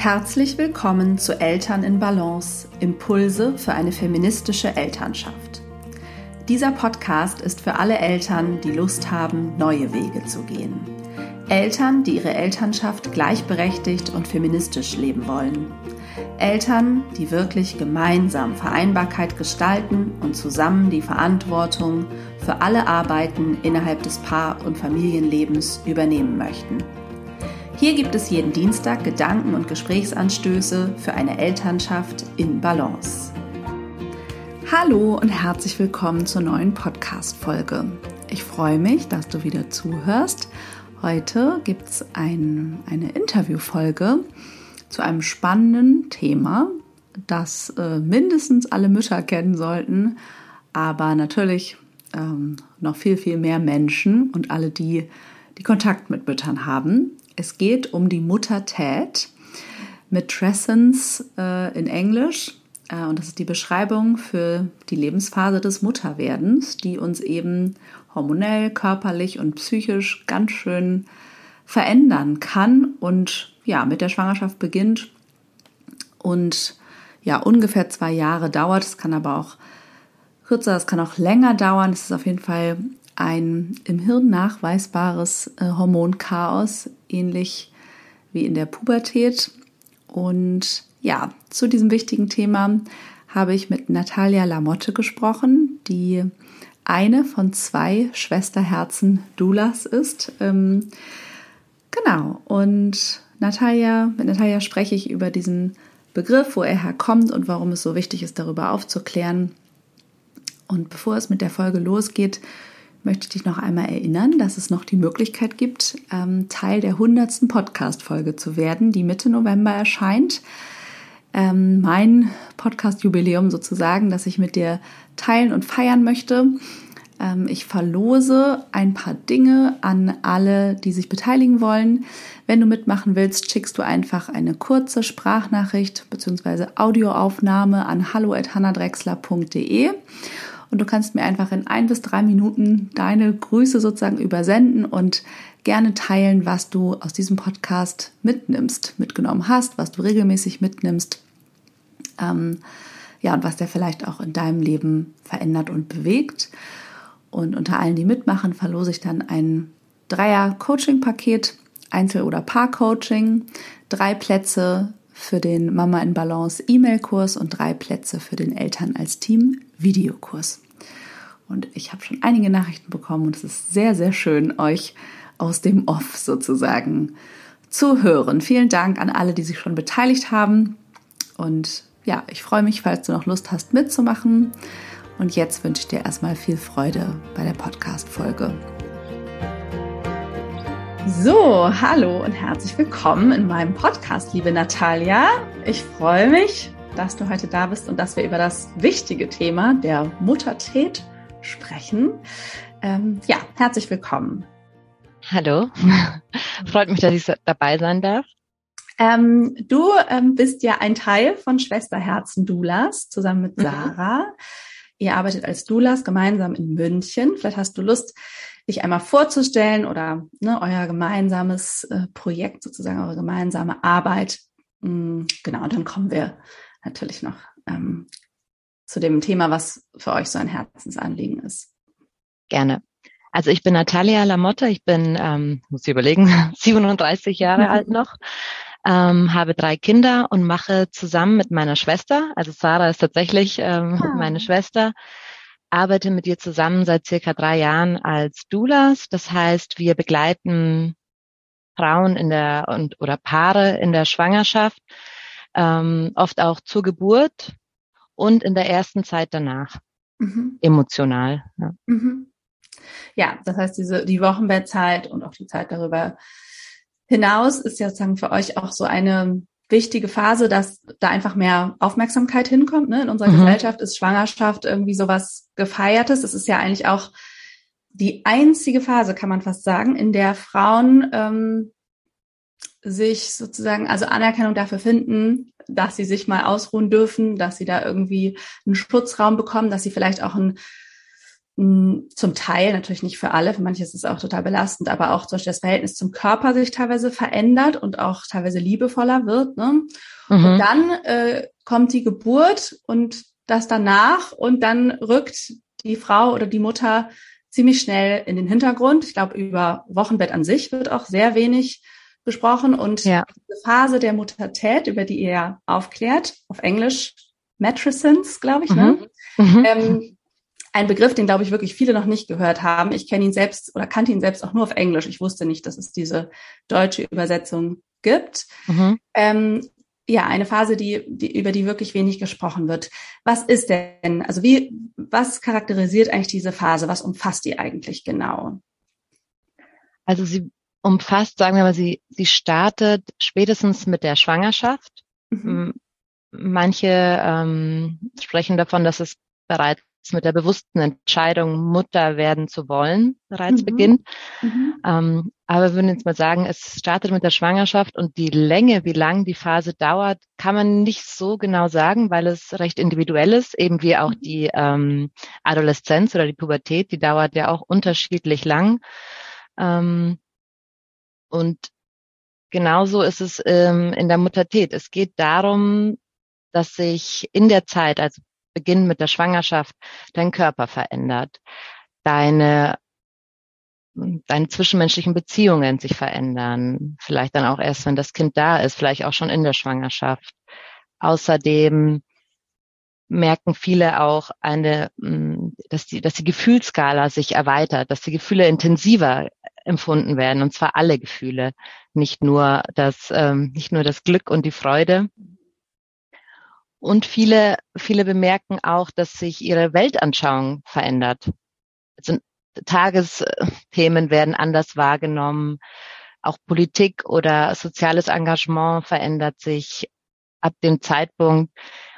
Herzlich willkommen zu Eltern in Balance, Impulse für eine feministische Elternschaft. Dieser Podcast ist für alle Eltern, die Lust haben, neue Wege zu gehen. Eltern, die ihre Elternschaft gleichberechtigt und feministisch leben wollen. Eltern, die wirklich gemeinsam Vereinbarkeit gestalten und zusammen die Verantwortung für alle Arbeiten innerhalb des Paar- und Familienlebens übernehmen möchten. Hier gibt es jeden Dienstag Gedanken und Gesprächsanstöße für eine Elternschaft in Balance. Hallo und herzlich willkommen zur neuen Podcast-Folge. Ich freue mich, dass du wieder zuhörst. Heute gibt es ein, eine Interviewfolge zu einem spannenden Thema, das äh, mindestens alle Mütter kennen sollten, aber natürlich ähm, noch viel, viel mehr Menschen und alle, die, die Kontakt mit Müttern haben. Es geht um die Muttertät mit Trescence äh, in Englisch. Äh, und das ist die Beschreibung für die Lebensphase des Mutterwerdens, die uns eben hormonell, körperlich und psychisch ganz schön verändern kann und ja, mit der Schwangerschaft beginnt und ja, ungefähr zwei Jahre dauert. Es kann aber auch kürzer, es kann auch länger dauern. Es ist auf jeden Fall ein im Hirn nachweisbares äh, Hormonchaos, ähnlich wie in der Pubertät. Und ja, zu diesem wichtigen Thema habe ich mit Natalia Lamotte gesprochen, die eine von zwei Schwesterherzen Dulas ist. Ähm, genau, und Natalia, mit Natalia spreche ich über diesen Begriff, wo er herkommt und warum es so wichtig ist, darüber aufzuklären. Und bevor es mit der Folge losgeht, möchte ich dich noch einmal erinnern, dass es noch die Möglichkeit gibt, ähm, Teil der 100. Podcast-Folge zu werden, die Mitte November erscheint. Ähm, mein Podcast-Jubiläum sozusagen, das ich mit dir teilen und feiern möchte. Ähm, ich verlose ein paar Dinge an alle, die sich beteiligen wollen. Wenn du mitmachen willst, schickst du einfach eine kurze Sprachnachricht bzw. Audioaufnahme an hallo.hannadrexler.de und du kannst mir einfach in ein bis drei Minuten deine Grüße sozusagen übersenden und gerne teilen, was du aus diesem Podcast mitnimmst, mitgenommen hast, was du regelmäßig mitnimmst. Ähm, ja, und was der vielleicht auch in deinem Leben verändert und bewegt. Und unter allen, die mitmachen, verlose ich dann ein Dreier-Coaching-Paket, Einzel- oder Paar-Coaching, drei Plätze für den Mama in Balance E-Mail-Kurs und drei Plätze für den Eltern als Team Videokurs. Und ich habe schon einige Nachrichten bekommen und es ist sehr, sehr schön, euch aus dem Off sozusagen zu hören. Vielen Dank an alle, die sich schon beteiligt haben. Und ja, ich freue mich, falls du noch Lust hast mitzumachen. Und jetzt wünsche ich dir erstmal viel Freude bei der Podcast-Folge. So, hallo und herzlich willkommen in meinem Podcast, liebe Natalia. Ich freue mich, dass du heute da bist und dass wir über das wichtige Thema der Muttertät sprechen. Ähm, ja, herzlich willkommen. Hallo, freut mich, dass ich dabei sein darf. Ähm, du ähm, bist ja ein Teil von Schwesterherzen Dulas zusammen mit mhm. Sarah. Mhm. Ihr arbeitet als Dulas gemeinsam in München. Vielleicht hast du Lust, dich einmal vorzustellen oder ne, euer gemeinsames äh, Projekt, sozusagen eure gemeinsame Arbeit. Mm, genau, und dann kommen wir natürlich noch ähm, zu dem Thema, was für euch so ein Herzensanliegen ist. Gerne. Also ich bin Natalia Lamotta, ich bin, ähm, muss ich überlegen, 37 Jahre alt noch, ähm, habe drei Kinder und mache zusammen mit meiner Schwester, also Sarah ist tatsächlich ähm, ah. meine Schwester, arbeite mit ihr zusammen seit circa drei Jahren als Doulas. Das heißt, wir begleiten Frauen in der und oder Paare in der Schwangerschaft, ähm, oft auch zur Geburt und in der ersten Zeit danach. Mhm. Emotional. Ja. Mhm. ja, das heißt, diese die Wochenbettzeit und auch die Zeit darüber hinaus ist ja sozusagen für euch auch so eine wichtige Phase, dass da einfach mehr Aufmerksamkeit hinkommt. Ne? In unserer mhm. Gesellschaft ist Schwangerschaft irgendwie sowas Gefeiertes. Es ist ja eigentlich auch die einzige Phase, kann man fast sagen, in der Frauen ähm, sich sozusagen, also Anerkennung dafür finden, dass sie sich mal ausruhen dürfen, dass sie da irgendwie einen Schutzraum bekommen, dass sie vielleicht auch ein zum Teil natürlich nicht für alle, für manche ist es auch total belastend, aber auch zum Beispiel das Verhältnis zum Körper sich teilweise verändert und auch teilweise liebevoller wird. Ne? Mhm. Und dann äh, kommt die Geburt und das danach und dann rückt die Frau oder die Mutter ziemlich schnell in den Hintergrund. Ich glaube, über Wochenbett an sich wird auch sehr wenig gesprochen und ja. diese Phase der Muttertät, über die ihr ja aufklärt, auf Englisch Matrescence, glaube ich, mhm. ne? Mhm. Ähm, ein Begriff, den glaube ich wirklich viele noch nicht gehört haben. Ich kenne ihn selbst oder kannte ihn selbst auch nur auf Englisch. Ich wusste nicht, dass es diese deutsche Übersetzung gibt. Mhm. Ähm, ja, eine Phase, die, die, über die wirklich wenig gesprochen wird. Was ist denn, also wie, was charakterisiert eigentlich diese Phase? Was umfasst die eigentlich genau? Also sie umfasst, sagen wir mal, sie, sie startet spätestens mit der Schwangerschaft. Mhm. Manche ähm, sprechen davon, dass es bereits mit der bewussten Entscheidung, Mutter werden zu wollen, bereits mhm. beginnt. Mhm. Ähm, aber wir würden jetzt mal sagen, es startet mit der Schwangerschaft und die Länge, wie lang die Phase dauert, kann man nicht so genau sagen, weil es recht individuell ist, eben wie auch mhm. die ähm, Adoleszenz oder die Pubertät, die dauert ja auch unterschiedlich lang. Ähm, und genauso ist es ähm, in der Muttertät. Es geht darum, dass sich in der Zeit, also Beginn mit der Schwangerschaft, dein Körper verändert, deine deine zwischenmenschlichen Beziehungen sich verändern, vielleicht dann auch erst, wenn das Kind da ist, vielleicht auch schon in der Schwangerschaft. Außerdem merken viele auch eine, mm, dass die, dass die Gefühlsskala sich erweitert, dass die Gefühle intensiver empfunden werden, und zwar alle Gefühle, nicht nur das, ähm, nicht nur das Glück und die Freude. Und viele, viele bemerken auch, dass sich ihre Weltanschauung verändert. Also Tagesthemen werden anders wahrgenommen. Auch Politik oder soziales Engagement verändert sich ab dem Zeitpunkt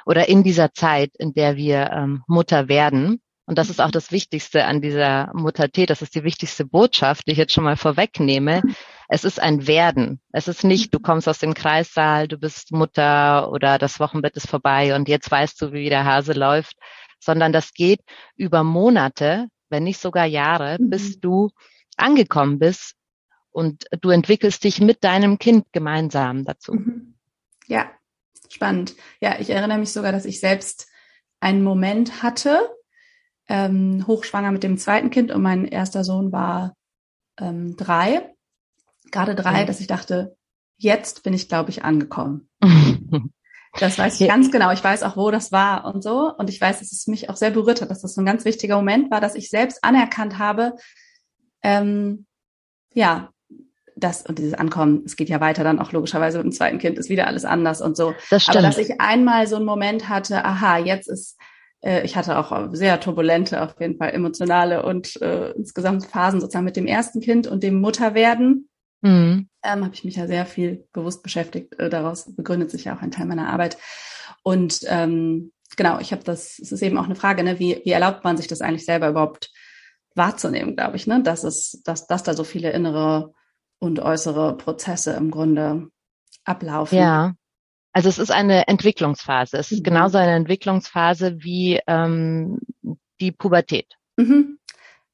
oder in dieser Zeit, in der wir ähm, Mutter werden. Und das ist auch das Wichtigste an dieser Muttertät. Das ist die wichtigste Botschaft, die ich jetzt schon mal vorwegnehme. Es ist ein Werden. Es ist nicht, du kommst aus dem Kreissaal, du bist Mutter oder das Wochenbett ist vorbei und jetzt weißt du, wie der Hase läuft, sondern das geht über Monate, wenn nicht sogar Jahre, mhm. bis du angekommen bist und du entwickelst dich mit deinem Kind gemeinsam dazu. Mhm. Ja, spannend. Ja, ich erinnere mich sogar, dass ich selbst einen Moment hatte, ähm, hochschwanger mit dem zweiten Kind und mein erster Sohn war ähm, drei, gerade drei, dass ich dachte, jetzt bin ich, glaube ich, angekommen. das weiß ich ganz genau. Ich weiß auch, wo das war und so. Und ich weiß, dass es mich auch sehr berührt hat, dass das so ein ganz wichtiger Moment war, dass ich selbst anerkannt habe, ähm, ja, das und dieses Ankommen, es geht ja weiter dann auch logischerweise mit dem zweiten Kind, ist wieder alles anders und so. Das stimmt. Aber dass ich einmal so einen Moment hatte, aha, jetzt ist äh, ich hatte auch sehr turbulente, auf jeden Fall emotionale und äh, insgesamt Phasen sozusagen mit dem ersten Kind und dem Mutterwerden. Mhm. Ähm, habe ich mich ja sehr viel bewusst beschäftigt. Äh, daraus begründet sich ja auch ein Teil meiner Arbeit. Und ähm, genau, ich habe das, es ist eben auch eine Frage, ne, wie, wie erlaubt man sich das eigentlich selber überhaupt wahrzunehmen, glaube ich, ne? Dass es, dass, dass da so viele innere und äußere Prozesse im Grunde ablaufen. Ja. Also es ist eine Entwicklungsphase. Es ist mhm. genauso eine Entwicklungsphase wie ähm, die Pubertät. Mhm.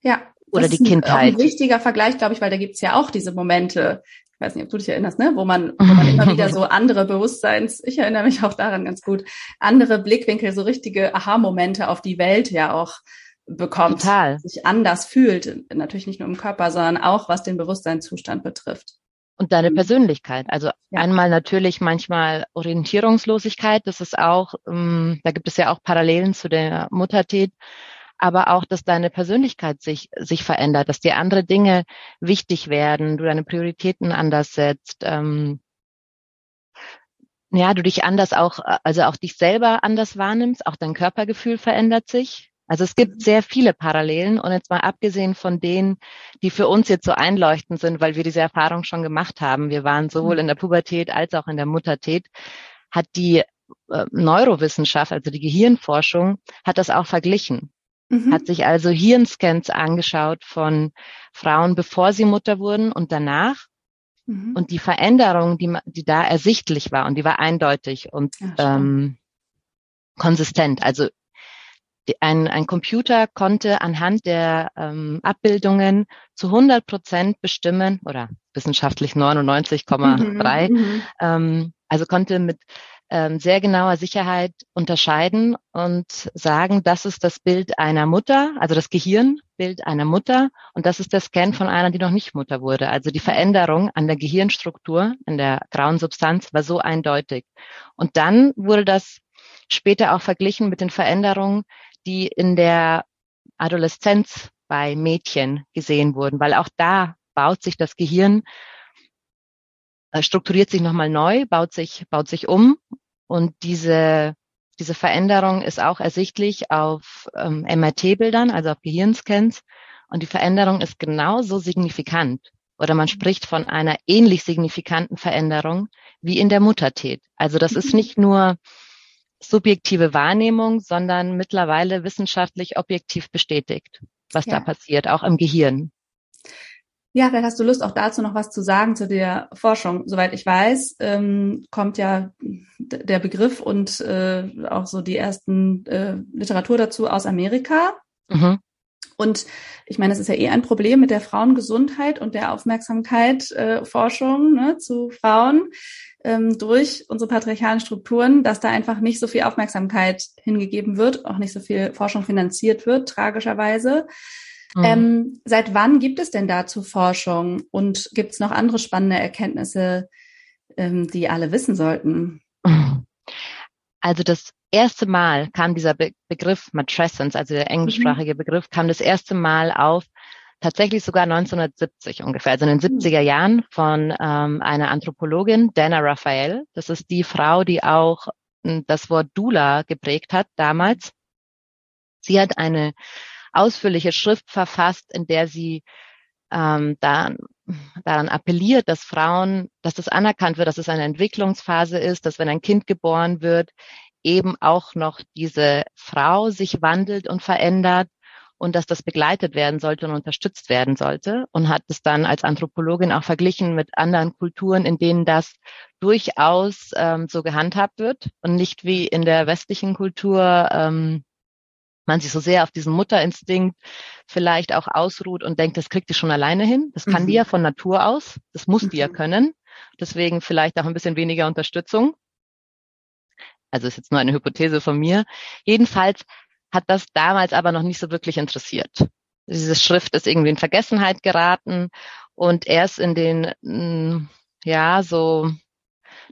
Ja. Oder die Kindheit. Ein, ein wichtiger Vergleich, glaube ich, weil da gibt's ja auch diese Momente, ich weiß nicht, ob du dich erinnerst, ne, wo man, wo man immer wieder so andere Bewusstseins, ich erinnere mich auch daran ganz gut, andere Blickwinkel, so richtige Aha-Momente auf die Welt ja auch bekommt, Total. sich anders fühlt, natürlich nicht nur im Körper, sondern auch was den Bewusstseinszustand betrifft und deine mhm. Persönlichkeit. Also ja. einmal natürlich manchmal Orientierungslosigkeit, das ist auch, ähm, da gibt es ja auch Parallelen zu der Muttertät, aber auch, dass deine Persönlichkeit sich, sich verändert, dass dir andere Dinge wichtig werden, du deine Prioritäten anders setzt, ähm, ja, du dich anders auch, also auch dich selber anders wahrnimmst, auch dein Körpergefühl verändert sich. Also es gibt sehr viele Parallelen und jetzt mal abgesehen von denen, die für uns jetzt so einleuchtend sind, weil wir diese Erfahrung schon gemacht haben. Wir waren sowohl mhm. in der Pubertät als auch in der Muttertät, hat die äh, Neurowissenschaft, also die Gehirnforschung, hat das auch verglichen. Mhm. Hat sich also Hirnscans angeschaut von Frauen, bevor sie Mutter wurden und danach. Mhm. Und die Veränderung, die, die da ersichtlich war, und die war eindeutig und ja, ähm, konsistent. Also ein, ein Computer konnte anhand der ähm, Abbildungen zu 100 Prozent bestimmen oder wissenschaftlich 99,3, mhm, mhm, ähm, also konnte mit ähm, sehr genauer Sicherheit unterscheiden und sagen, das ist das Bild einer Mutter, also das Gehirnbild einer Mutter und das ist der Scan von einer, die noch nicht Mutter wurde. Also die Veränderung an der Gehirnstruktur, in der grauen Substanz war so eindeutig. Und dann wurde das später auch verglichen mit den Veränderungen, die in der Adoleszenz bei Mädchen gesehen wurden, weil auch da baut sich das Gehirn äh, strukturiert sich nochmal neu, baut sich, baut sich um und diese, diese Veränderung ist auch ersichtlich auf ähm, MRT-Bildern, also auf Gehirnscans. Und die Veränderung ist genauso signifikant oder man spricht von einer ähnlich signifikanten Veränderung wie in der Muttertät. Also das ist nicht nur subjektive Wahrnehmung, sondern mittlerweile wissenschaftlich objektiv bestätigt, was ja. da passiert, auch im Gehirn. Ja, vielleicht hast du Lust, auch dazu noch was zu sagen zu der Forschung. Soweit ich weiß, ähm, kommt ja der Begriff und äh, auch so die ersten äh, Literatur dazu aus Amerika. Mhm. Und ich meine, es ist ja eh ein Problem mit der Frauengesundheit und der Aufmerksamkeit äh, Forschung ne, zu Frauen ähm, durch unsere patriarchalen Strukturen, dass da einfach nicht so viel Aufmerksamkeit hingegeben wird, auch nicht so viel Forschung finanziert wird, tragischerweise. Mhm. Ähm, seit wann gibt es denn dazu Forschung und gibt es noch andere spannende Erkenntnisse, ähm, die alle wissen sollten? Also das erste Mal kam dieser Be Begriff Matrescence, also der englischsprachige mhm. Begriff, kam das erste Mal auf tatsächlich sogar 1970 ungefähr, also in den 70er mhm. Jahren von ähm, einer Anthropologin, Dana Raphael. Das ist die Frau, die auch hm, das Wort Dula geprägt hat damals. Sie hat eine ausführliche Schrift verfasst, in der sie ähm, da, daran appelliert, dass Frauen, dass das anerkannt wird, dass es eine Entwicklungsphase ist, dass wenn ein Kind geboren wird, eben auch noch diese Frau sich wandelt und verändert und dass das begleitet werden sollte und unterstützt werden sollte und hat es dann als Anthropologin auch verglichen mit anderen Kulturen, in denen das durchaus ähm, so gehandhabt wird und nicht wie in der westlichen Kultur ähm, man sich so sehr auf diesen Mutterinstinkt vielleicht auch ausruht und denkt, das kriegt die schon alleine hin. Das kann mhm. die ja von Natur aus. Das muss mhm. die ja mhm. können. Deswegen vielleicht auch ein bisschen weniger Unterstützung. Also ist jetzt nur eine Hypothese von mir. Jedenfalls hat das damals aber noch nicht so wirklich interessiert. Diese Schrift ist irgendwie in Vergessenheit geraten und erst in den, mm, ja, so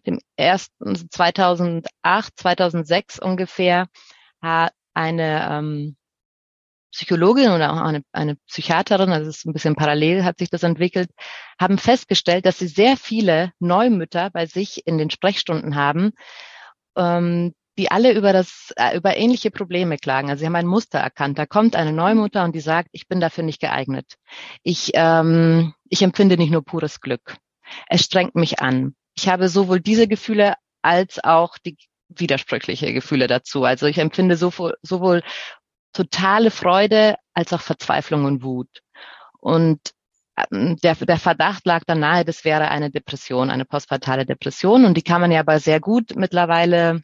dem ersten 2008, 2006 ungefähr eine ähm, Psychologin oder auch eine, eine Psychiaterin, also es ist ein bisschen parallel, hat sich das entwickelt, haben festgestellt, dass sie sehr viele Neumütter bei sich in den Sprechstunden haben, ähm, die alle über das, äh, über ähnliche Probleme klagen. Also sie haben ein Muster erkannt. Da kommt eine Neumutter und die sagt, ich bin dafür nicht geeignet. Ich, ähm, ich empfinde nicht nur pures Glück. Es strengt mich an. Ich habe sowohl diese Gefühle als auch die widersprüchliche Gefühle dazu. Also ich empfinde sowohl, sowohl totale Freude als auch Verzweiflung und Wut. Und ähm, der, der Verdacht lag dann nahe, das wäre eine Depression, eine postpartale Depression. Und die kann man ja aber sehr gut mittlerweile,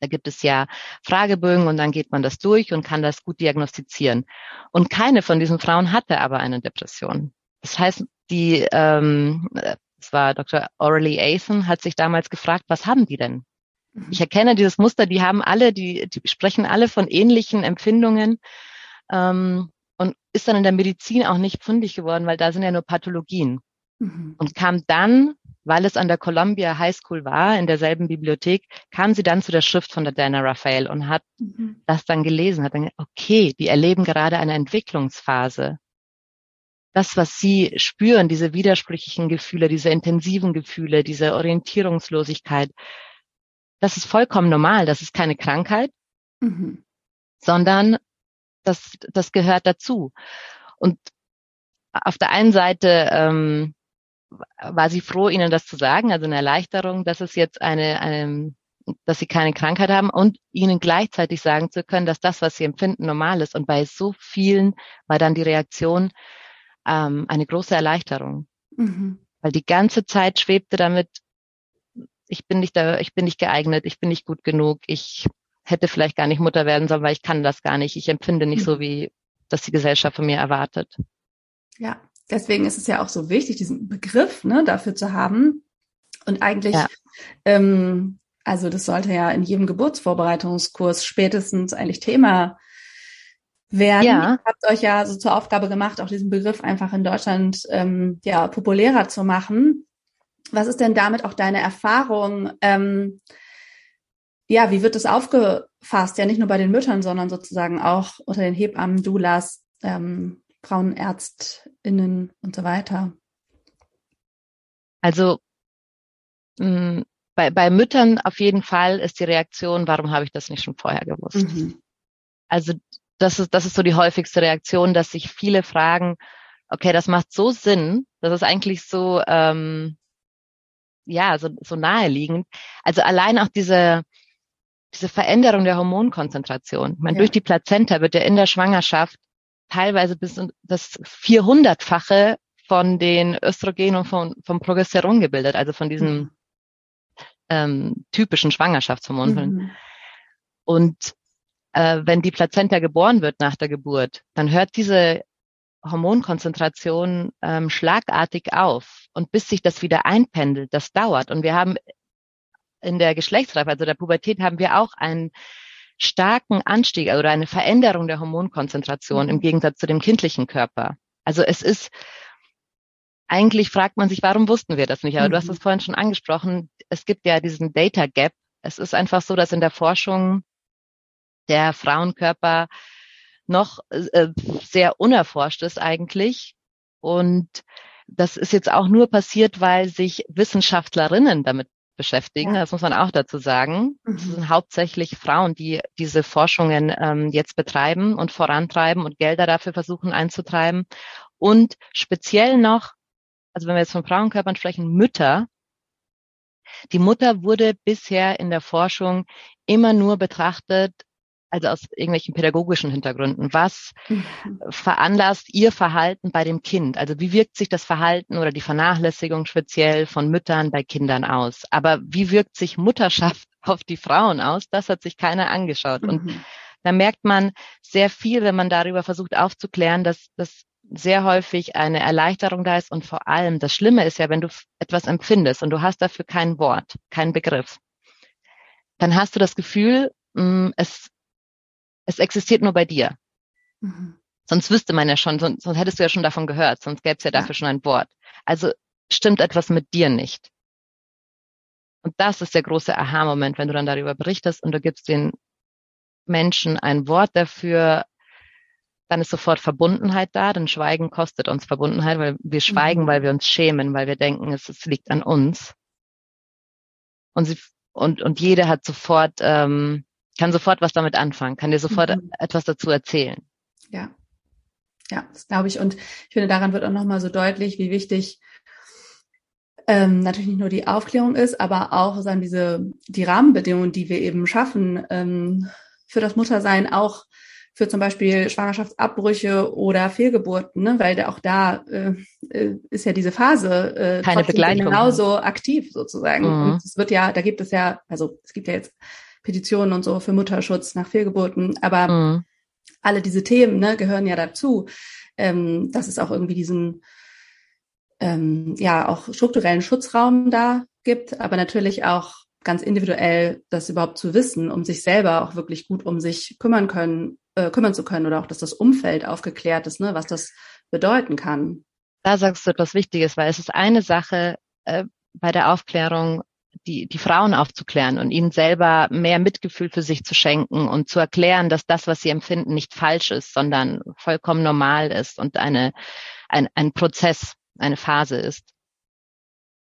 da gibt es ja Fragebögen und dann geht man das durch und kann das gut diagnostizieren. Und keine von diesen Frauen hatte aber eine Depression. Das heißt, die, ähm, das war Dr. Aurelie Aithen, hat sich damals gefragt, was haben die denn? Ich erkenne dieses Muster, die haben alle, die, die sprechen alle von ähnlichen Empfindungen ähm, und ist dann in der Medizin auch nicht fundig geworden, weil da sind ja nur Pathologien. Mhm. Und kam dann, weil es an der Columbia High School war, in derselben Bibliothek, kam sie dann zu der Schrift von der Dana Raphael und hat mhm. das dann gelesen, hat dann gesagt, okay, die erleben gerade eine Entwicklungsphase. Das, was sie spüren, diese widersprüchlichen Gefühle, diese intensiven Gefühle, diese Orientierungslosigkeit, das ist vollkommen normal. Das ist keine Krankheit, mhm. sondern das, das gehört dazu. Und auf der einen Seite ähm, war sie froh, ihnen das zu sagen, also eine Erleichterung, dass es jetzt eine, eine, dass sie keine Krankheit haben und ihnen gleichzeitig sagen zu können, dass das, was sie empfinden, normal ist. Und bei so vielen war dann die Reaktion ähm, eine große Erleichterung. Mhm. Weil die ganze Zeit schwebte damit ich bin nicht da, ich bin nicht geeignet, ich bin nicht gut genug, ich, hätte vielleicht gar nicht Mutter werden sollen, weil ich kann das gar nicht. Ich empfinde nicht so, mhm. wie das die Gesellschaft von mir erwartet. Ja, deswegen ist es ja auch so wichtig, diesen Begriff ne, dafür zu haben. Und eigentlich, ja. ähm, also das sollte ja in jedem Geburtsvorbereitungskurs spätestens eigentlich Thema werden. Ja. Ihr habt euch ja so zur Aufgabe gemacht, auch diesen Begriff einfach in Deutschland ähm, ja populärer zu machen. Was ist denn damit auch deine Erfahrung? Ähm, ja, wie wird das aufgefasst? Ja, nicht nur bei den Müttern, sondern sozusagen auch unter den Hebammen, Doulas, ähm, FrauenärztInnen und so weiter. Also mh, bei, bei Müttern auf jeden Fall ist die Reaktion, warum habe ich das nicht schon vorher gewusst? Mhm. Also das ist, das ist so die häufigste Reaktion, dass sich viele fragen, okay, das macht so Sinn, das ist eigentlich so, ähm, ja, so, so naheliegend. Also allein auch diese, diese Veränderung der Hormonkonzentration. Meine, ja. durch die Plazenta wird ja in der Schwangerschaft teilweise bis das 400-fache von den Östrogen und von, vom Progesteron gebildet, also von diesem mhm. ähm, typischen Schwangerschaftshormon. Mhm. Und äh, wenn die Plazenta geboren wird nach der Geburt, dann hört diese Hormonkonzentration ähm, schlagartig auf. Und bis sich das wieder einpendelt, das dauert. Und wir haben in der Geschlechtsreife, also der Pubertät, haben wir auch einen starken Anstieg oder eine Veränderung der Hormonkonzentration im mhm. Gegensatz zu dem kindlichen Körper. Also es ist, eigentlich fragt man sich, warum wussten wir das nicht? Aber mhm. du hast es mhm. vorhin schon angesprochen. Es gibt ja diesen Data Gap. Es ist einfach so, dass in der Forschung der Frauenkörper noch äh, sehr unerforscht ist eigentlich. Und das ist jetzt auch nur passiert, weil sich Wissenschaftlerinnen damit beschäftigen. Ja. Das muss man auch dazu sagen. Mhm. Es sind hauptsächlich Frauen, die diese Forschungen ähm, jetzt betreiben und vorantreiben und Gelder dafür versuchen einzutreiben. Und speziell noch, also wenn wir jetzt von Frauenkörpern sprechen, Mütter. Die Mutter wurde bisher in der Forschung immer nur betrachtet also aus irgendwelchen pädagogischen Hintergründen. Was mhm. veranlasst Ihr Verhalten bei dem Kind? Also wie wirkt sich das Verhalten oder die Vernachlässigung speziell von Müttern bei Kindern aus? Aber wie wirkt sich Mutterschaft auf die Frauen aus? Das hat sich keiner angeschaut. Mhm. Und da merkt man sehr viel, wenn man darüber versucht aufzuklären, dass das sehr häufig eine Erleichterung da ist und vor allem das Schlimme ist ja, wenn du etwas empfindest und du hast dafür kein Wort, keinen Begriff, dann hast du das Gefühl, mm, es es existiert nur bei dir. Mhm. Sonst wüsste man ja schon, sonst, sonst, hättest du ja schon davon gehört, sonst gäbe es ja dafür ja. schon ein Wort. Also stimmt etwas mit dir nicht. Und das ist der große Aha-Moment, wenn du dann darüber berichtest und du gibst den Menschen ein Wort dafür, dann ist sofort Verbundenheit da, denn Schweigen kostet uns Verbundenheit, weil wir schweigen, mhm. weil wir uns schämen, weil wir denken, es, es liegt an uns. Und sie und und jeder hat sofort ähm, kann sofort was damit anfangen, kann dir sofort mhm. etwas dazu erzählen. Ja. Ja, das glaube ich. Und ich finde, daran wird auch nochmal so deutlich, wie wichtig ähm, natürlich nicht nur die Aufklärung ist, aber auch sagen diese die Rahmenbedingungen, die wir eben schaffen ähm, für das Muttersein, auch für zum Beispiel Schwangerschaftsabbrüche oder Fehlgeburten, ne? weil auch da äh, äh, ist ja diese Phase äh, Keine Begleitung. genauso aktiv sozusagen. Mhm. Und es wird ja, da gibt es ja, also es gibt ja jetzt Petitionen und so für Mutterschutz nach Fehlgeburten. Aber mhm. alle diese Themen ne, gehören ja dazu, ähm, dass es auch irgendwie diesen ähm, ja auch strukturellen Schutzraum da gibt, aber natürlich auch ganz individuell das überhaupt zu wissen, um sich selber auch wirklich gut um sich kümmern können, äh, kümmern zu können oder auch, dass das Umfeld aufgeklärt ist, ne, was das bedeuten kann. Da sagst du etwas Wichtiges, weil es ist eine Sache äh, bei der Aufklärung, die, die Frauen aufzuklären und ihnen selber mehr Mitgefühl für sich zu schenken und zu erklären, dass das, was sie empfinden, nicht falsch ist, sondern vollkommen normal ist und eine, ein, ein Prozess, eine Phase ist.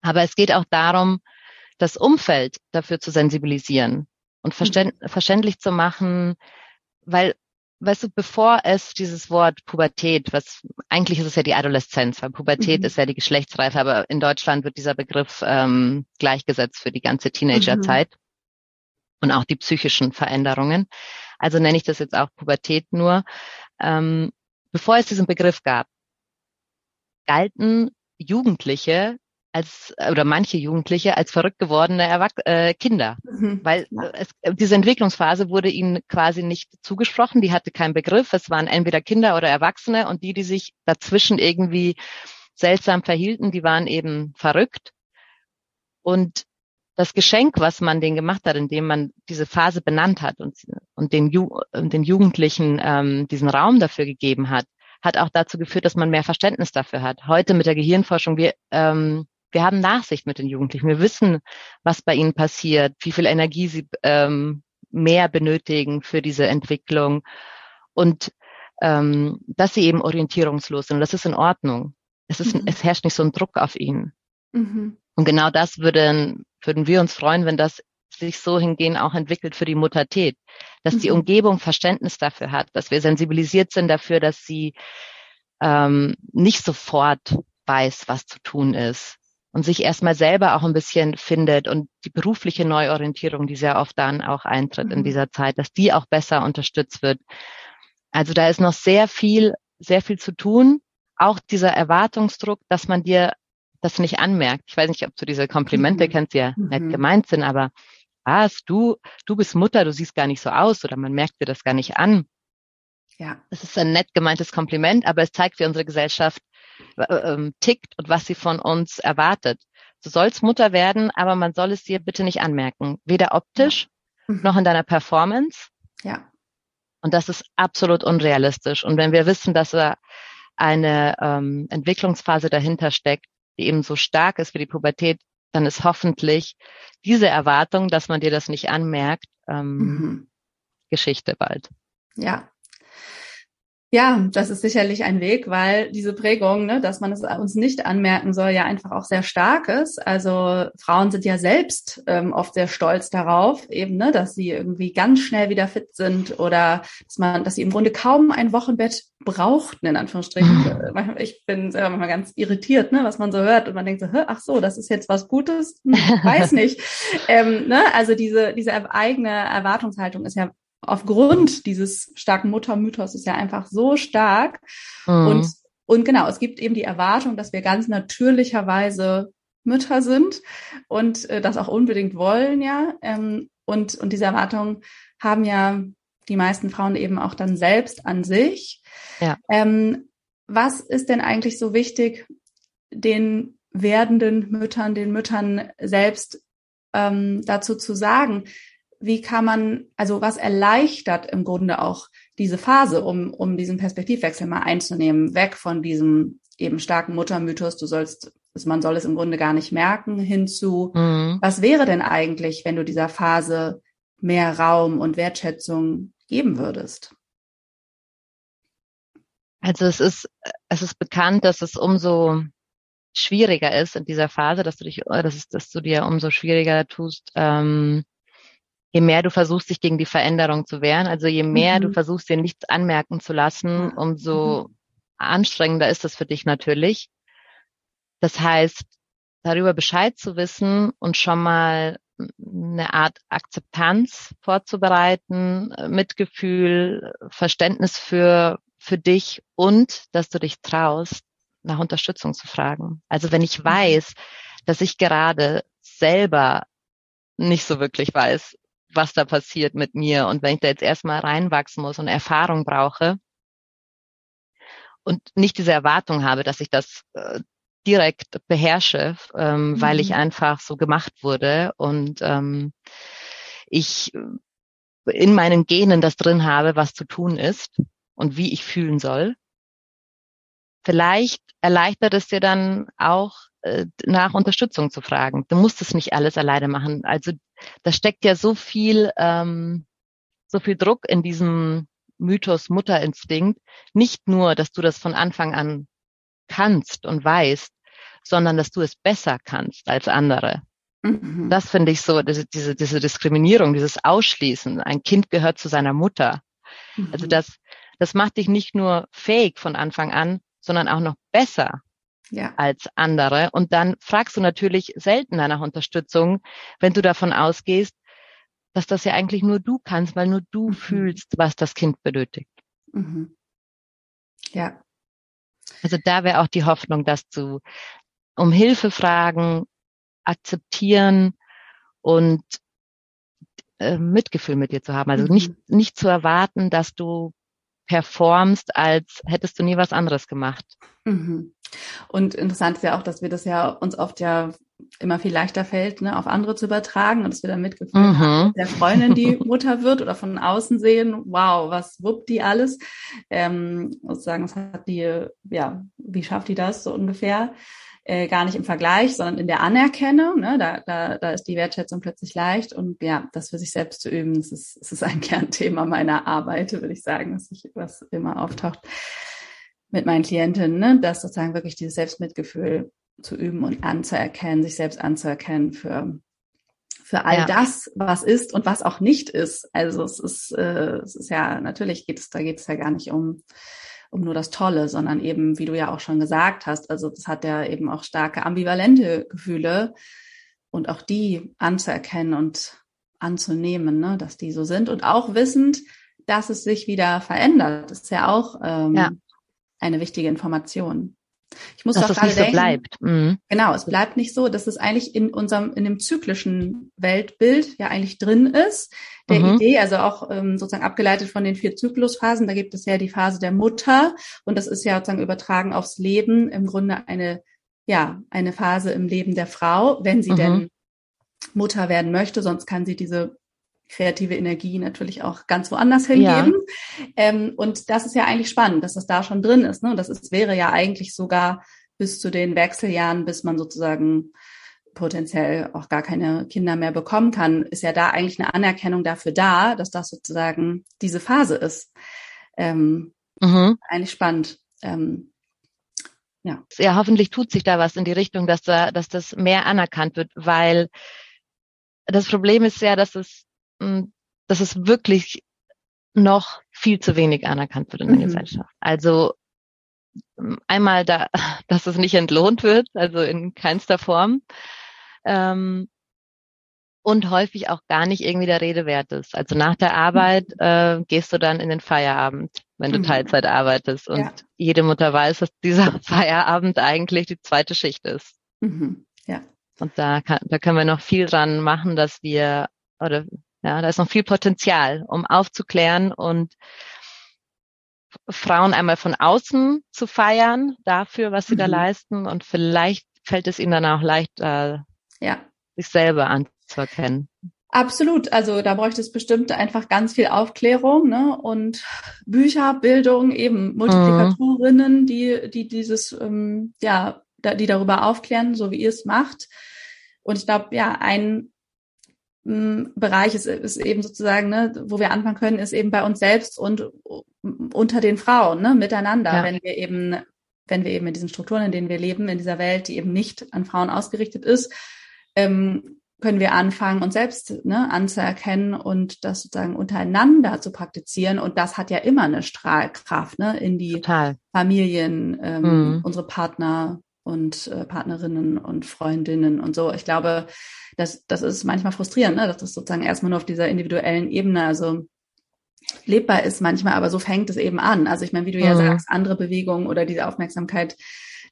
Aber es geht auch darum, das Umfeld dafür zu sensibilisieren und verständ, verständlich zu machen, weil weißt du, bevor es dieses Wort Pubertät, was eigentlich ist es ja die Adoleszenz, weil Pubertät mhm. ist ja die Geschlechtsreife, aber in Deutschland wird dieser Begriff ähm, gleichgesetzt für die ganze Teenagerzeit mhm. und auch die psychischen Veränderungen. Also nenne ich das jetzt auch Pubertät nur. Ähm, bevor es diesen Begriff gab, galten Jugendliche als oder manche Jugendliche als verrückt gewordene Erwach äh, Kinder, mhm. weil ja. es, diese Entwicklungsphase wurde ihnen quasi nicht zugesprochen, die hatte keinen Begriff, es waren entweder Kinder oder Erwachsene und die, die sich dazwischen irgendwie seltsam verhielten, die waren eben verrückt. Und das Geschenk, was man denen gemacht hat, indem man diese Phase benannt hat und, und den, Ju den Jugendlichen ähm, diesen Raum dafür gegeben hat, hat auch dazu geführt, dass man mehr Verständnis dafür hat. Heute mit der Gehirnforschung, wir, ähm, wir haben Nachsicht mit den Jugendlichen. Wir wissen, was bei ihnen passiert, wie viel Energie sie ähm, mehr benötigen für diese Entwicklung und ähm, dass sie eben orientierungslos sind. Das ist in Ordnung. Es, ist, mhm. es herrscht nicht so ein Druck auf ihnen. Mhm. Und genau das würden, würden wir uns freuen, wenn das sich so hingehen auch entwickelt für die Muttertät, dass mhm. die Umgebung Verständnis dafür hat, dass wir sensibilisiert sind dafür, dass sie ähm, nicht sofort weiß, was zu tun ist und sich erstmal selber auch ein bisschen findet und die berufliche Neuorientierung, die sehr oft dann auch eintritt mhm. in dieser Zeit, dass die auch besser unterstützt wird. Also da ist noch sehr viel, sehr viel zu tun. Auch dieser Erwartungsdruck, dass man dir das nicht anmerkt. Ich weiß nicht, ob du diese Komplimente mhm. kennst, die ja mhm. nett gemeint sind, aber was, du, du bist Mutter, du siehst gar nicht so aus oder man merkt dir das gar nicht an. Ja. Es ist ein nett gemeintes Kompliment, aber es zeigt, wie unsere Gesellschaft ähm, tickt und was sie von uns erwartet. Du sollst Mutter werden, aber man soll es dir bitte nicht anmerken. Weder optisch ja. mhm. noch in deiner Performance. Ja. Und das ist absolut unrealistisch. Und wenn wir wissen, dass da eine ähm, Entwicklungsphase dahinter steckt, die eben so stark ist wie die Pubertät, dann ist hoffentlich diese Erwartung, dass man dir das nicht anmerkt, ähm, mhm. Geschichte bald. Ja, ja, das ist sicherlich ein Weg, weil diese Prägung, ne, dass man es uns nicht anmerken soll, ja einfach auch sehr stark ist. Also Frauen sind ja selbst ähm, oft sehr stolz darauf, eben, ne, dass sie irgendwie ganz schnell wieder fit sind oder dass man, dass sie im Grunde kaum ein Wochenbett brauchten, in Anführungsstrichen. Mhm. Ich bin selber manchmal ganz irritiert, ne, was man so hört und man denkt so, ach so, das ist jetzt was Gutes, hm, weiß nicht. ähm, ne, also diese diese eigene Erwartungshaltung ist ja aufgrund dieses starken Muttermythos ist ja einfach so stark. Mhm. Und, und genau, es gibt eben die Erwartung, dass wir ganz natürlicherweise Mütter sind und äh, das auch unbedingt wollen, ja. Ähm, und, und diese Erwartungen haben ja die meisten Frauen eben auch dann selbst an sich. Ja. Ähm, was ist denn eigentlich so wichtig, den werdenden Müttern, den Müttern selbst ähm, dazu zu sagen? Wie kann man, also was erleichtert im Grunde auch diese Phase, um, um diesen Perspektivwechsel mal einzunehmen, weg von diesem eben starken Muttermythos, du sollst, man soll es im Grunde gar nicht merken, hinzu, mhm. was wäre denn eigentlich, wenn du dieser Phase mehr Raum und Wertschätzung geben würdest? Also es ist, es ist bekannt, dass es umso schwieriger ist in dieser Phase, dass du dich, dass, es, dass du dir umso schwieriger tust, ähm, je mehr du versuchst, dich gegen die Veränderung zu wehren, also je mehr mhm. du versuchst, dir nichts anmerken zu lassen, umso mhm. anstrengender ist das für dich natürlich. Das heißt, darüber Bescheid zu wissen und schon mal eine Art Akzeptanz vorzubereiten, Mitgefühl, Verständnis für, für dich und dass du dich traust, nach Unterstützung zu fragen. Also wenn ich mhm. weiß, dass ich gerade selber nicht so wirklich weiß, was da passiert mit mir. Und wenn ich da jetzt erstmal reinwachsen muss und Erfahrung brauche und nicht diese Erwartung habe, dass ich das äh, direkt beherrsche, ähm, mhm. weil ich mhm. einfach so gemacht wurde und ähm, ich in meinen Genen das drin habe, was zu tun ist und wie ich fühlen soll. Vielleicht erleichtert es dir dann auch äh, nach Unterstützung zu fragen. Du musst es nicht alles alleine machen. Also da steckt ja so viel, ähm, so viel Druck in diesem Mythos Mutterinstinkt. Nicht nur, dass du das von Anfang an kannst und weißt, sondern dass du es besser kannst als andere. Mhm. Das finde ich so, diese, diese, Diskriminierung, dieses Ausschließen. Ein Kind gehört zu seiner Mutter. Mhm. Also das, das macht dich nicht nur fähig von Anfang an, sondern auch noch besser ja. als andere. Und dann fragst du natürlich seltener nach Unterstützung, wenn du davon ausgehst, dass das ja eigentlich nur du kannst, weil nur du mhm. fühlst, was das Kind benötigt. Mhm. Ja. Also da wäre auch die Hoffnung, dass du um Hilfe fragen, akzeptieren und äh, Mitgefühl mit dir zu haben. Also mhm. nicht, nicht zu erwarten, dass du performst, als hättest du nie was anderes gemacht. Mhm. Und interessant ist ja auch, dass wir das ja uns oft ja immer viel leichter fällt, ne, auf andere zu übertragen und dass wir dann Mitgefühl mhm. haben, der Freundin, die Mutter wird oder von außen sehen, wow, was wuppt die alles? Ähm, sozusagen, was hat die, ja, wie schafft die das so ungefähr? Äh, gar nicht im Vergleich, sondern in der Anerkennung. Ne? Da, da, da ist die Wertschätzung plötzlich leicht und ja, das für sich selbst zu üben, das ist, das ist ein Kernthema meiner Arbeit, würde ich sagen, dass ich was immer auftaucht mit meinen Klientinnen, ne? dass sozusagen wirklich dieses Selbstmitgefühl zu üben und anzuerkennen, sich selbst anzuerkennen für für all ja. das, was ist und was auch nicht ist. Also es ist, äh, es ist ja natürlich geht es, da geht es ja gar nicht um um nur das Tolle, sondern eben, wie du ja auch schon gesagt hast, also das hat ja eben auch starke ambivalente Gefühle und auch die anzuerkennen und anzunehmen, ne, dass die so sind und auch wissend, dass es sich wieder verändert. Das ist ja auch ähm, ja. Eine wichtige Information. Ich muss dass doch gerade denken, so bleibt. Mhm. Genau, es bleibt nicht so, dass es eigentlich in unserem, in dem zyklischen Weltbild ja eigentlich drin ist. Der mhm. Idee, also auch ähm, sozusagen abgeleitet von den vier Zyklusphasen, da gibt es ja die Phase der Mutter und das ist ja sozusagen übertragen aufs Leben im Grunde eine, ja, eine Phase im Leben der Frau, wenn sie mhm. denn Mutter werden möchte, sonst kann sie diese kreative Energie natürlich auch ganz woanders hingeben. Ja. Ähm, und das ist ja eigentlich spannend, dass das da schon drin ist. Ne? Und das ist, wäre ja eigentlich sogar bis zu den Wechseljahren, bis man sozusagen potenziell auch gar keine Kinder mehr bekommen kann, ist ja da eigentlich eine Anerkennung dafür da, dass das sozusagen diese Phase ist. Ähm, mhm. Eigentlich spannend. Ähm, ja. ja, hoffentlich tut sich da was in die Richtung, dass da, dass das mehr anerkannt wird, weil das Problem ist ja, dass es dass es wirklich noch viel zu wenig anerkannt wird in der mhm. Gesellschaft. Also einmal da, dass es nicht entlohnt wird, also in keinster Form. Ähm, und häufig auch gar nicht irgendwie der Rede wert ist. Also nach der Arbeit mhm. äh, gehst du dann in den Feierabend, wenn du mhm. Teilzeit arbeitest. Und ja. jede Mutter weiß, dass dieser Feierabend eigentlich die zweite Schicht ist. Mhm. Ja. Und da, kann, da können wir noch viel dran machen, dass wir, oder ja, da ist noch viel Potenzial, um aufzuklären und Frauen einmal von außen zu feiern dafür, was sie mhm. da leisten und vielleicht fällt es ihnen dann auch leicht, äh, ja. sich selber anzuerkennen. Absolut. Also da bräuchte es bestimmt einfach ganz viel Aufklärung ne? und Bücher, Bildung, eben Multiplikatorinnen, mhm. die, die dieses, ähm, ja, die darüber aufklären, so wie ihr es macht. Und ich glaube, ja, ein Bereich ist, ist eben sozusagen, ne, wo wir anfangen können, ist eben bei uns selbst und unter den Frauen, ne, miteinander, ja. wenn wir eben, wenn wir eben in diesen Strukturen, in denen wir leben, in dieser Welt, die eben nicht an Frauen ausgerichtet ist, ähm, können wir anfangen, uns selbst ne, anzuerkennen und das sozusagen untereinander zu praktizieren. Und das hat ja immer eine Strahlkraft ne, in die Total. Familien, ähm, mhm. unsere Partner und äh, Partnerinnen und Freundinnen und so. Ich glaube, das, das ist manchmal frustrierend, ne? dass das sozusagen erstmal nur auf dieser individuellen Ebene, also lebbar ist manchmal, aber so fängt es eben an. Also ich meine, wie du ja mhm. sagst, andere Bewegungen oder diese Aufmerksamkeit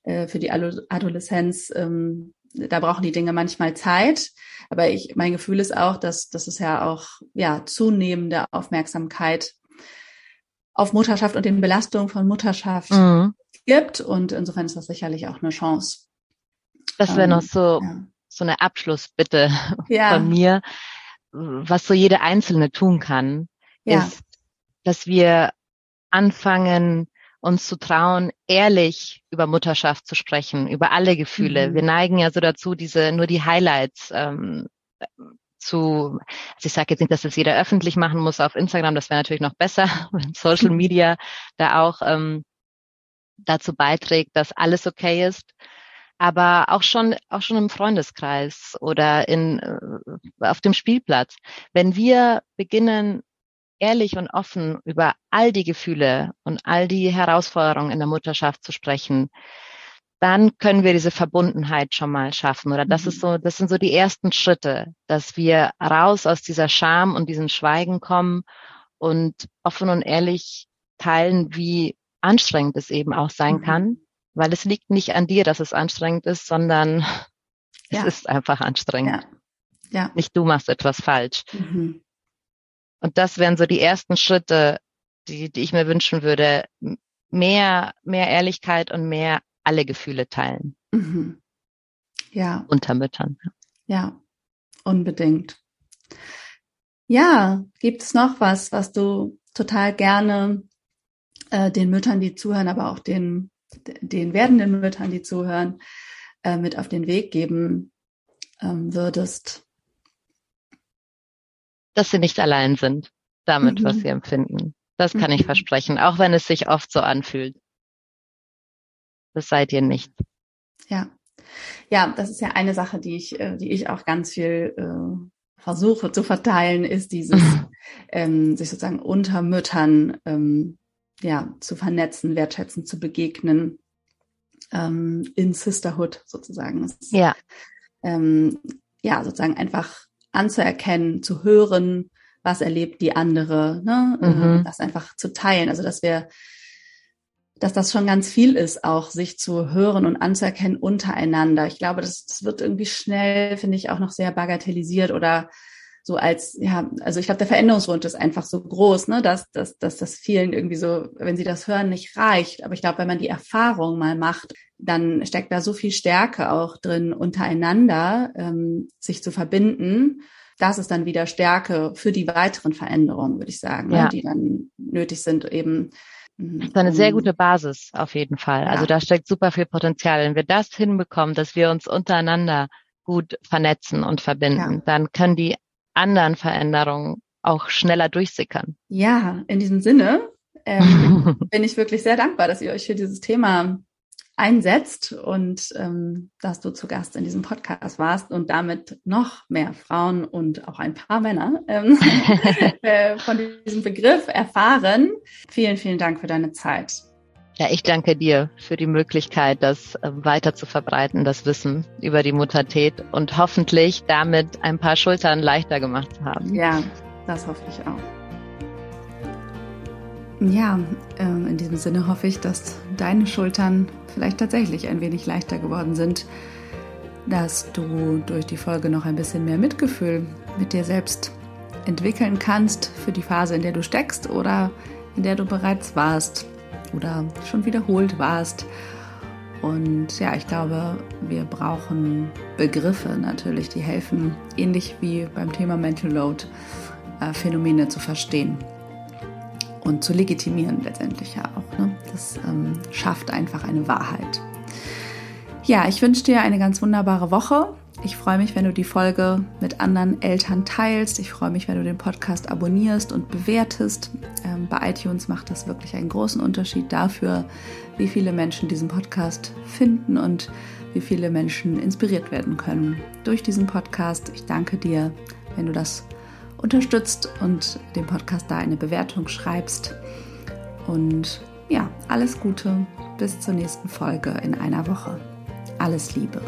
äh, für die Adoleszenz, ähm, da brauchen die Dinge manchmal Zeit. Aber ich, mein Gefühl ist auch, dass, dass es ja auch ja zunehmende Aufmerksamkeit auf Mutterschaft und den Belastungen von Mutterschaft mhm. Gibt. Und insofern ist das sicherlich auch eine Chance. Das wäre ähm, noch so ja so eine Abschlussbitte ja. von mir, was so jede Einzelne tun kann, ja. ist, dass wir anfangen, uns zu trauen, ehrlich über Mutterschaft zu sprechen, über alle Gefühle. Mhm. Wir neigen ja so dazu, diese nur die Highlights ähm, zu, also ich sage jetzt nicht, dass das jeder öffentlich machen muss auf Instagram, das wäre natürlich noch besser, wenn Social Media da auch ähm, dazu beiträgt, dass alles okay ist aber auch schon, auch schon im Freundeskreis oder in, äh, auf dem Spielplatz. Wenn wir beginnen, ehrlich und offen über all die Gefühle und all die Herausforderungen in der Mutterschaft zu sprechen, dann können wir diese Verbundenheit schon mal schaffen. Oder das mhm. ist so, das sind so die ersten Schritte, dass wir raus aus dieser Scham und diesem Schweigen kommen und offen und ehrlich teilen, wie anstrengend es eben auch sein mhm. kann Weil es liegt nicht an dir, dass es anstrengend ist, sondern ja. es ist einfach anstrengend. Ja. ja. Nicht du machst etwas falsch. Mhm. Und das wären so die ersten Schritte, die, die ich mir wünschen würde. Mehr, mehr Ehrlichkeit und mehr alle Gefühle teilen. Mhm. Ja. Unter Müttern. Ja, unbedingt. Ja, gibt es noch was, was du total gerne äh, den Müttern, die zuhören, aber auch den, den werdenden Müttern, die zuhören, äh, mit auf den Weg geben ähm, würdest? Dass sie nicht allein sind damit, mhm. was sie empfinden. Das kann mhm. ich versprechen, auch wenn es sich oft so anfühlt. Das seid ihr nicht. Ja. Ja, das ist ja eine Sache, die ich, äh, die ich auch ganz viel äh, versuche zu verteilen, ist dieses ähm, sich sozusagen unter Müttern ähm, ja zu vernetzen, wertschätzen, zu begegnen ähm, in Sisterhood sozusagen. Ist, ja. Ähm, ja, sozusagen einfach anzuerkennen, zu hören, was erlebt die andere, ne? Mhm. das einfach zu teilen. Also dass wir, dass das schon ganz viel ist, auch sich zu hören und anzuerkennen untereinander. Ich glaube, das, das wird irgendwie schnell, finde ich, auch noch sehr bagatellisiert oder so als, ja, also ich glaube, der Veränderungswunsch ist einfach so groß, ne, dass, dass, dass das vielen irgendwie so, wenn sie das hören, nicht reicht. Aber ich glaube, wenn man die Erfahrung mal macht, dann steckt da so viel Stärke auch drin, untereinander ähm, sich zu verbinden. Das ist dann wieder Stärke für die weiteren Veränderungen, würde ich sagen, ne, ja. ne, die dann nötig sind, eben mm, das ist eine sehr gute Basis auf jeden Fall. Also ja. Also da steckt super viel Potenzial. Wenn wir das hinbekommen, dass wir uns untereinander gut vernetzen und verbinden, ja. dann können die anderen Veränderungen auch schneller durchsickern. Ja, in diesem Sinne ähm, bin ich wirklich sehr dankbar, dass ihr euch für dieses Thema einsetzt und ähm, dass du zu Gast in diesem Podcast warst und damit noch mehr Frauen und auch ein paar Männer ähm, äh, von diesem Begriff erfahren. Vielen, vielen Dank für deine Zeit. Ja, ich danke dir für die Möglichkeit, das äh, weiter zu verbreiten, das Wissen über die Muttertät und hoffentlich damit ein paar Schultern leichter gemacht zu haben. Ja, das hoffe ich auch. Ja, ähm, in diesem Sinne hoffe ich, dass deine Schultern vielleicht tatsächlich ein wenig leichter geworden sind, dass du durch die Folge noch ein bisschen mehr Mitgefühl mit dir selbst entwickeln kannst für die Phase, in der du steckst oder in der du bereits warst oder schon wiederholt warst. Und ja, ich glaube, wir brauchen Begriffe natürlich, die helfen, ähnlich wie beim Thema Mental Load, äh, Phänomene zu verstehen und zu legitimieren letztendlich ja auch. Ne? Das ähm, schafft einfach eine Wahrheit. Ja, ich wünsche dir eine ganz wunderbare Woche. Ich freue mich, wenn du die Folge mit anderen Eltern teilst. Ich freue mich, wenn du den Podcast abonnierst und bewertest. Bei iTunes macht das wirklich einen großen Unterschied dafür, wie viele Menschen diesen Podcast finden und wie viele Menschen inspiriert werden können durch diesen Podcast. Ich danke dir, wenn du das unterstützt und dem Podcast da eine Bewertung schreibst. Und ja, alles Gute bis zur nächsten Folge in einer Woche. Alles Liebe.